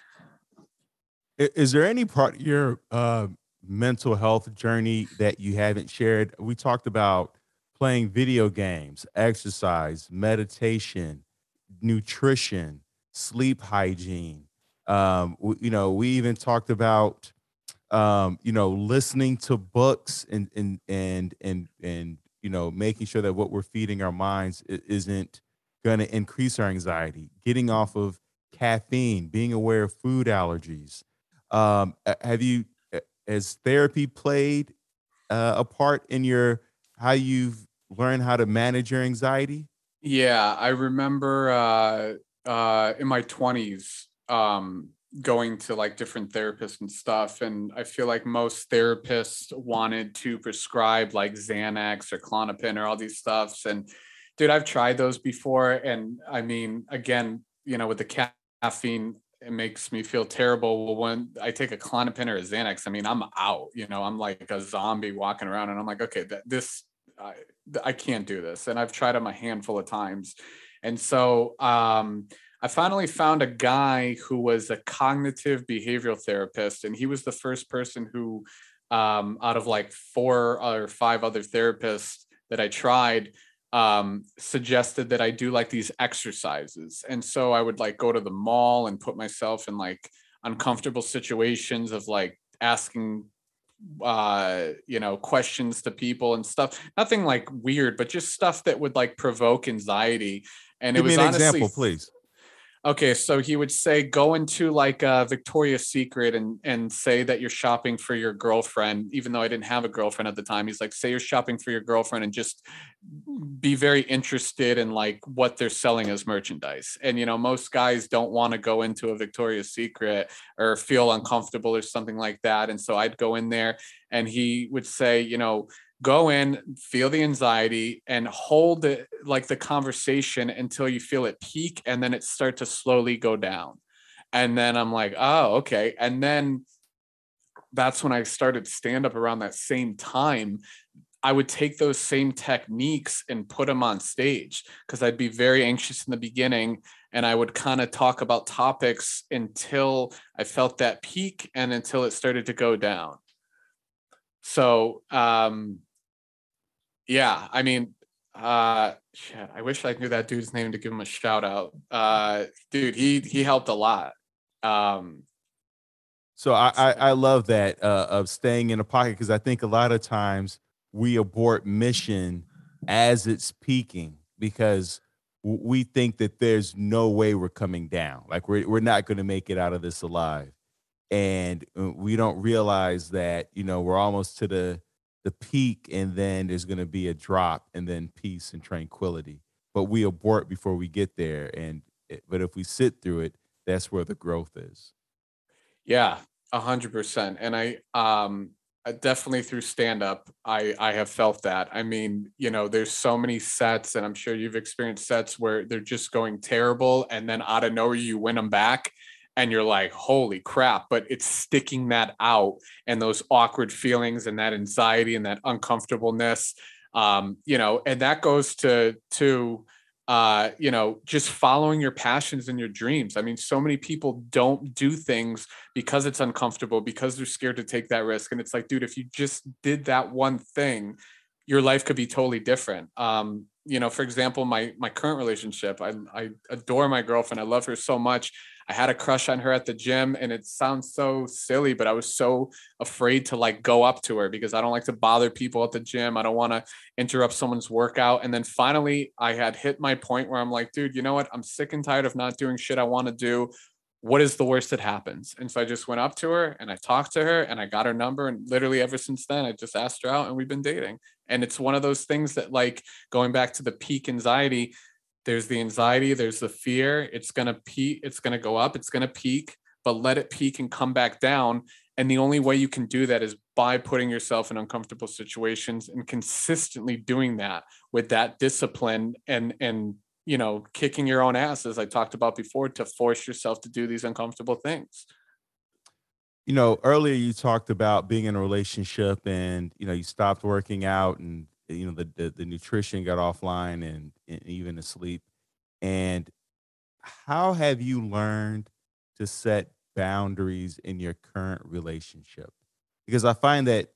Is there any part of your uh, mental health journey that you haven't shared? We talked about playing video games, exercise, meditation, nutrition, sleep hygiene um, you know, we even talked about, um, you know, listening to books and and and and and you know, making sure that what we're feeding our minds isn't going to increase our anxiety. Getting off of caffeine, being aware of food allergies. Um, have you has therapy played uh, a part in your how you've learned how to manage your anxiety? Yeah, I remember uh, uh, in my twenties, um going to like different therapists and stuff and i feel like most therapists wanted to prescribe like xanax or Klonopin or all these stuffs and dude i've tried those before and i mean again you know with the caffeine it makes me feel terrible well, when i take a Klonopin or a xanax i mean i'm out you know i'm like a zombie walking around and i'm like okay that this I, I can't do this and i've tried them a handful of times and so um I finally found a guy who was a cognitive behavioral therapist, and he was the first person who, um, out of like four or five other therapists that I tried, um, suggested that I do like these exercises. And so I would like go to the mall and put myself in like uncomfortable situations of like asking uh you know questions to people and stuff. Nothing like weird but just stuff that would like provoke anxiety. And Give it was me an honestly, example please Okay, so he would say go into like a Victoria's Secret and and say that you're shopping for your girlfriend, even though I didn't have a girlfriend at the time. He's like, say you're shopping for your girlfriend and just be very interested in like what they're selling as merchandise. And you know, most guys don't want to go into a Victoria's Secret or feel uncomfortable or something like that. And so I'd go in there and he would say, you know, go in, feel the anxiety, and hold it like the conversation until you feel it peak, and then it start to slowly go down. And then I'm like, oh, okay. And then that's when I started stand up around that same time. I would take those same techniques and put them on stage because I'd be very anxious in the beginning and I would kind of talk about topics until I felt that peak and until it started to go down. So, um, yeah, I mean, uh, shit, I wish I knew that dude's name to give him a shout out. Uh, dude, he he helped a lot. Um, so I, I, I love that uh, of staying in a pocket because I think a lot of times we abort mission as it's peaking because we think that there's no way we're coming down. Like we're we're not going to make it out of this alive, and uh, we don't realize that you know we're almost to the the peak and then there's going to be a drop and then peace and tranquility. But we abort before we get there and but if we sit through it that's where the growth is. Yeah a hundred percent and i um definitely through stand up i i have felt that. I mean you know there's so many sets and i'm sure you've experienced sets where they're just going terrible and then out of nowhere you win them back and you're like, holy crap, but it's sticking that out and those awkward feelings and that anxiety and that uncomfortableness. Um, you know, and that goes to to uh, you know, just following your passions and your dreams. I mean, so many people don't do things because it's uncomfortable, because they're scared to take that risk. And it's like, dude, if you just did that one thing, your life could be totally different. Um, you know, for example, my my current relationship, I I adore my girlfriend. I love her so much. I had a crush on her at the gym and it sounds so silly, but I was so afraid to like go up to her because I don't like to bother people at the gym. I don't want to interrupt someone's workout. And then finally I had hit my point where I'm like, dude, you know what? I'm sick and tired of not doing shit I want to do. What is the worst that happens? And so I just went up to her and I talked to her and I got her number. And literally ever since then, I just asked her out and we've been dating. And it's one of those things that, like, going back to the peak anxiety, there's the anxiety, there's the fear. It's going to peak, it's going to go up, it's going to peak, but let it peak and come back down. And the only way you can do that is by putting yourself in uncomfortable situations and consistently doing that with that discipline and and you know kicking your own ass as I talked about before to force yourself to do these uncomfortable things. You know, earlier you talked about being in a relationship and you know you stopped working out and you know the the, the nutrition got offline and, and even the sleep. And how have you learned to set boundaries in your current relationship? Because I find that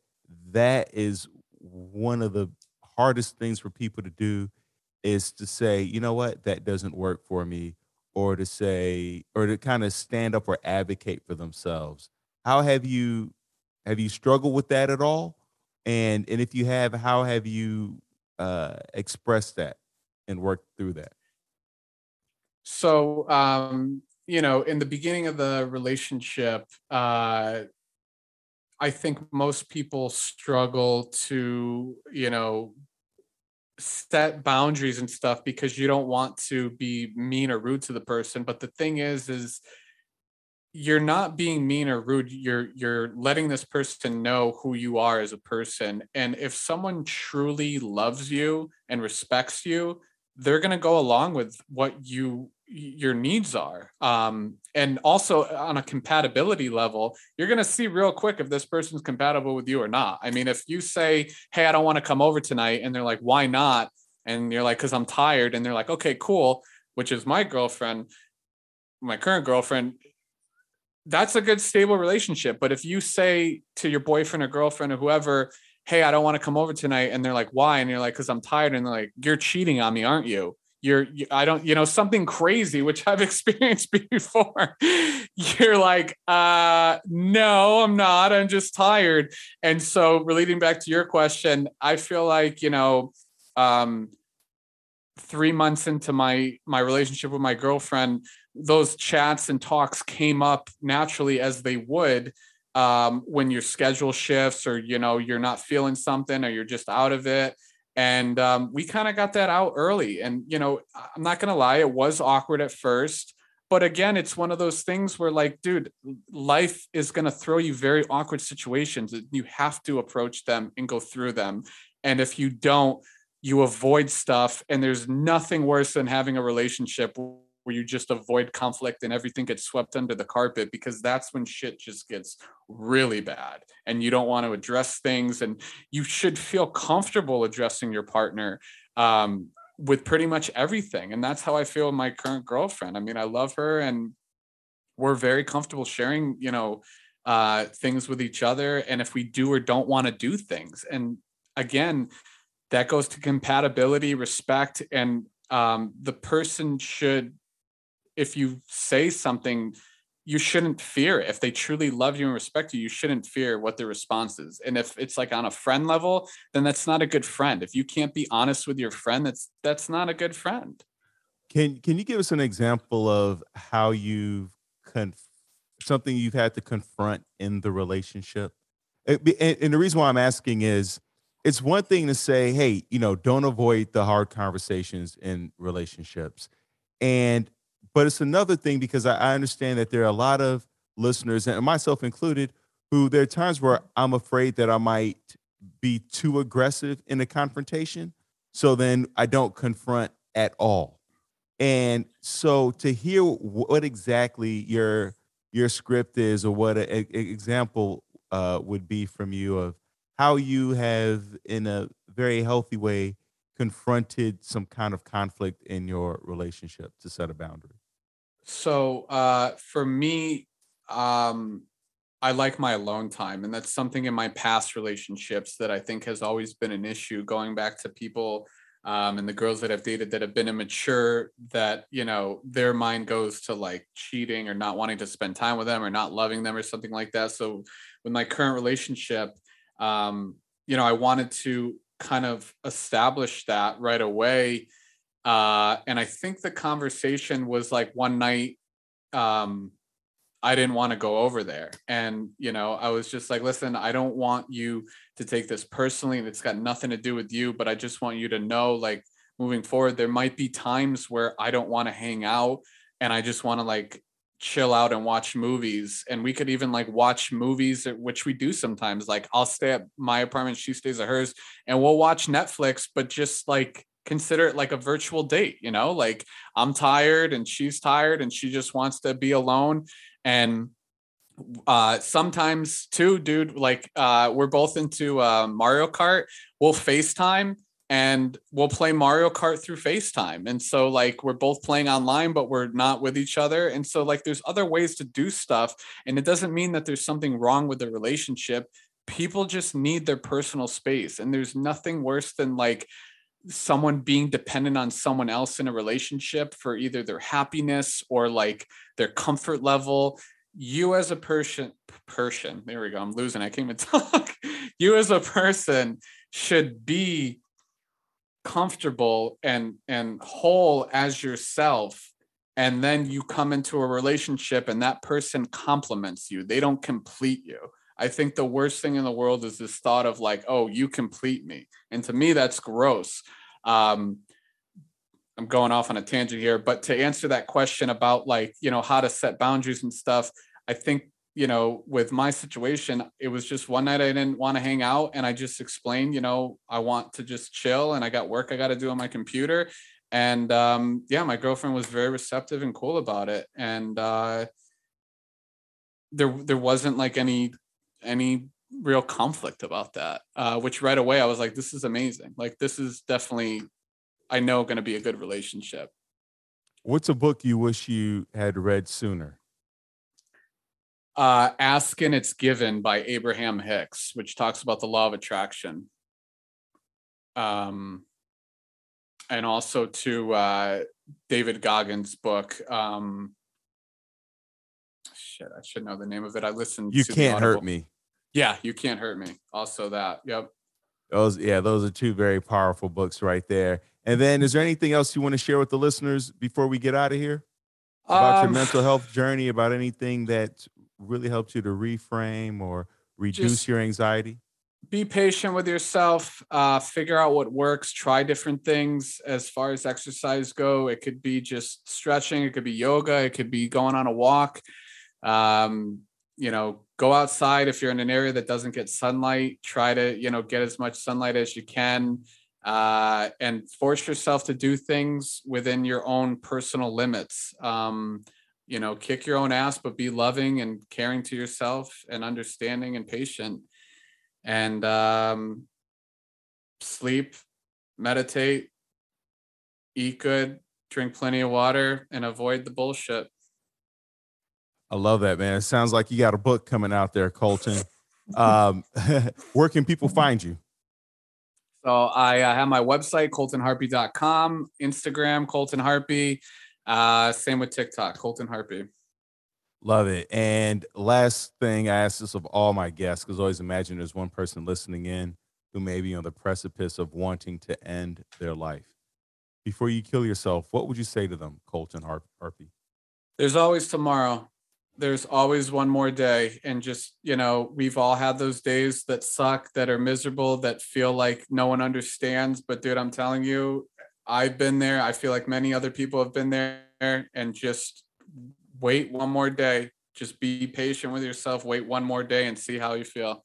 that is one of the hardest things for people to do is to say, you know what, that doesn't work for me, or to say, or to kind of stand up or advocate for themselves. How have you have you struggled with that at all? And and if you have, how have you uh, expressed that and worked through that? So um, you know, in the beginning of the relationship, uh, I think most people struggle to, you know, set boundaries and stuff because you don't want to be mean or rude to the person. But the thing is, is you're not being mean or rude. You're you're letting this person know who you are as a person. And if someone truly loves you and respects you, they're going to go along with what you your needs are um, and also on a compatibility level you're going to see real quick if this person's compatible with you or not i mean if you say hey i don't want to come over tonight and they're like why not and you're like because i'm tired and they're like okay cool which is my girlfriend my current girlfriend that's a good stable relationship. But if you say to your boyfriend or girlfriend or whoever hey i don't want to come over tonight and they're like why? And you're like because i'm tired and they're like you're cheating on me aren't you? You're you, i don't you know something crazy which i've experienced before. You're like uh no i'm not. I'm just tired. And so relating back to your question i feel like you know um 3 months into my my relationship with my girlfriend those chats and talks came up naturally as they would um, when your schedule shifts or you know you're not feeling something or you're just out of it. And um, we kind of got that out early. And you know i'm not gonna lie it was awkward at first. But again it's one of those things where like dude life is gonna throw you very awkward situations you have to approach them and go through them. And if you don't you avoid stuff and there's nothing worse than having a relationship where you just avoid conflict and everything gets swept under the carpet because that's when shit just gets really bad and you don't want to address things. And you should feel comfortable addressing your partner um, with pretty much everything. And that's how i feel with my current girlfriend. I mean i love her and we're very comfortable sharing you know uh, things with each other. And if we do or don't want to do things and again that goes to compatibility respect and um, the person should if you say something you shouldn't fear it. if they truly love you and respect you you shouldn't fear what their response is. And if it's like on a friend level then that's not a good friend. If you can't be honest with your friend that's that's not a good friend. Can can you give us an example of how you've conf- something you've had to confront in the relationship? And, and the reason why i'm asking is it's one thing to say hey you know don't avoid the hard conversations in relationships. And but it's another thing because I, I understand that there are a lot of listeners, and myself included, who there are times where I'm afraid that I might be too aggressive in a confrontation. So then I don't confront at all. And so to hear what exactly your your script is, or what an example uh, would be from you of how you have, in a very healthy way, confronted some kind of conflict in your relationship to set a boundary? So uh, for me, um, I like my alone time, and that's something in my past relationships that I think has always been an issue. Going back to people um, and the girls that I've dated that have been immature, that you know their mind goes to like cheating or not wanting to spend time with them or not loving them or something like that. So with my current relationship, um, you know, I wanted to kind of establish that right away. Uh, and I think the conversation was like one night, um, I didn't want to go over there. And, you know, I was just like, listen, I don't want you to take this personally and it's got nothing to do with you, but I just want you to know like moving forward. There might be times where I don't want to hang out and I just want to like chill out and watch movies and we could even like watch movies which we do sometimes like i'll stay at my apartment she stays at hers and we'll watch netflix but just like consider it like a virtual date you know like i'm tired and she's tired and she just wants to be alone. And uh sometimes too dude like uh we're both into uh mario kart. We'll facetime and we'll play mario kart through facetime. And so like we're both playing online but we're not with each other. And so like there's other ways to do stuff. And it doesn't mean that there's something wrong with the relationship. People just need their personal space. And there's nothing worse than like someone being dependent on someone else in a relationship for either their happiness or like their comfort level. You as a person person there we go i'm losing i can't even talk. You as a person should be comfortable and and whole as yourself and then you come into a relationship and that person complements you. They don't complete you. I think the worst thing in the world is this thought of like oh you complete me. And to me that's gross um i'm going off on a tangent here but to answer that question about like you know how to set boundaries and stuff I think you know with my situation it was just one night i didn't want to hang out and i just explained you know i want to just chill and i got work i got to do on my computer. And um, yeah my girlfriend was very receptive and cool about it. And uh, there there wasn't like any any real conflict about that uh, which right away i was like this is amazing like this is definitely i know going to be a good relationship what's a book you wish you had read sooner uh, Ask and It's Given by Abraham Hicks, which talks about the law of attraction. Um, and also to uh, David Goggins' book. Um, shit, I should know the name of it. I listened. You can't hurt me. Yeah, you can't hurt me. Also, that. Yep. Those, yeah, those are two very powerful books right there. And then, is there anything else you want to share with the listeners before we get out of here about um, your mental health journey? About anything that really helped you to reframe or reduce your anxiety? Be patient with yourself. Uh, figure out what works. Try different things as far as exercise go. It could be just stretching. It could be yoga. It could be going on a walk. Um, you know, go outside if you're in an area that doesn't get sunlight. Try to you know get as much sunlight as you can. Uh, and force yourself to do things within your own personal limits. Um, you know kick your own ass but be loving and caring to yourself and understanding and patient and um, sleep meditate eat good drink plenty of water and avoid the bullshit i love that man it sounds like you got a book coming out there colton um, where can people find you so i uh, have my website coltonharpy.com instagram colton harpy uh, same with TikTok, Colton Harpy. Love it. And last thing, I ask this of all my guests because always imagine there's one person listening in who may be on the precipice of wanting to end their life. Before you kill yourself, what would you say to them, Colton Harpy? There's always tomorrow. There's always one more day. And just, you know, we've all had those days that suck, that are miserable, that feel like no one understands. But dude, I'm telling you, I've been there. I feel like many other people have been there and just wait one more day. Just be patient with yourself. Wait one more day and see how you feel.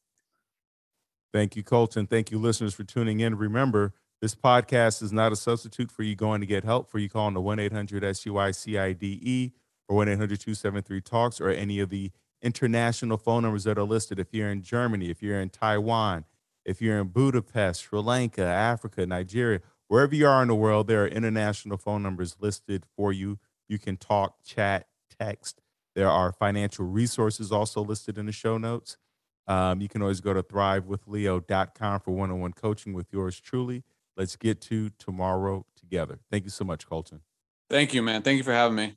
Thank you, Colton. Thank you, listeners, for tuning in. Remember, this podcast is not a substitute for you going to get help, for you calling the 1 800 SUICIDE or 1 800 273 Talks or any of the international phone numbers that are listed. If you're in Germany, if you're in Taiwan, if you're in Budapest, Sri Lanka, Africa, Nigeria, Wherever you are in the world, there are international phone numbers listed for you. You can talk, chat, text. There are financial resources also listed in the show notes. Um, you can always go to thrivewithleo.com for one on one coaching with yours truly. Let's get to tomorrow together. Thank you so much, Colton. Thank you, man. Thank you for having me.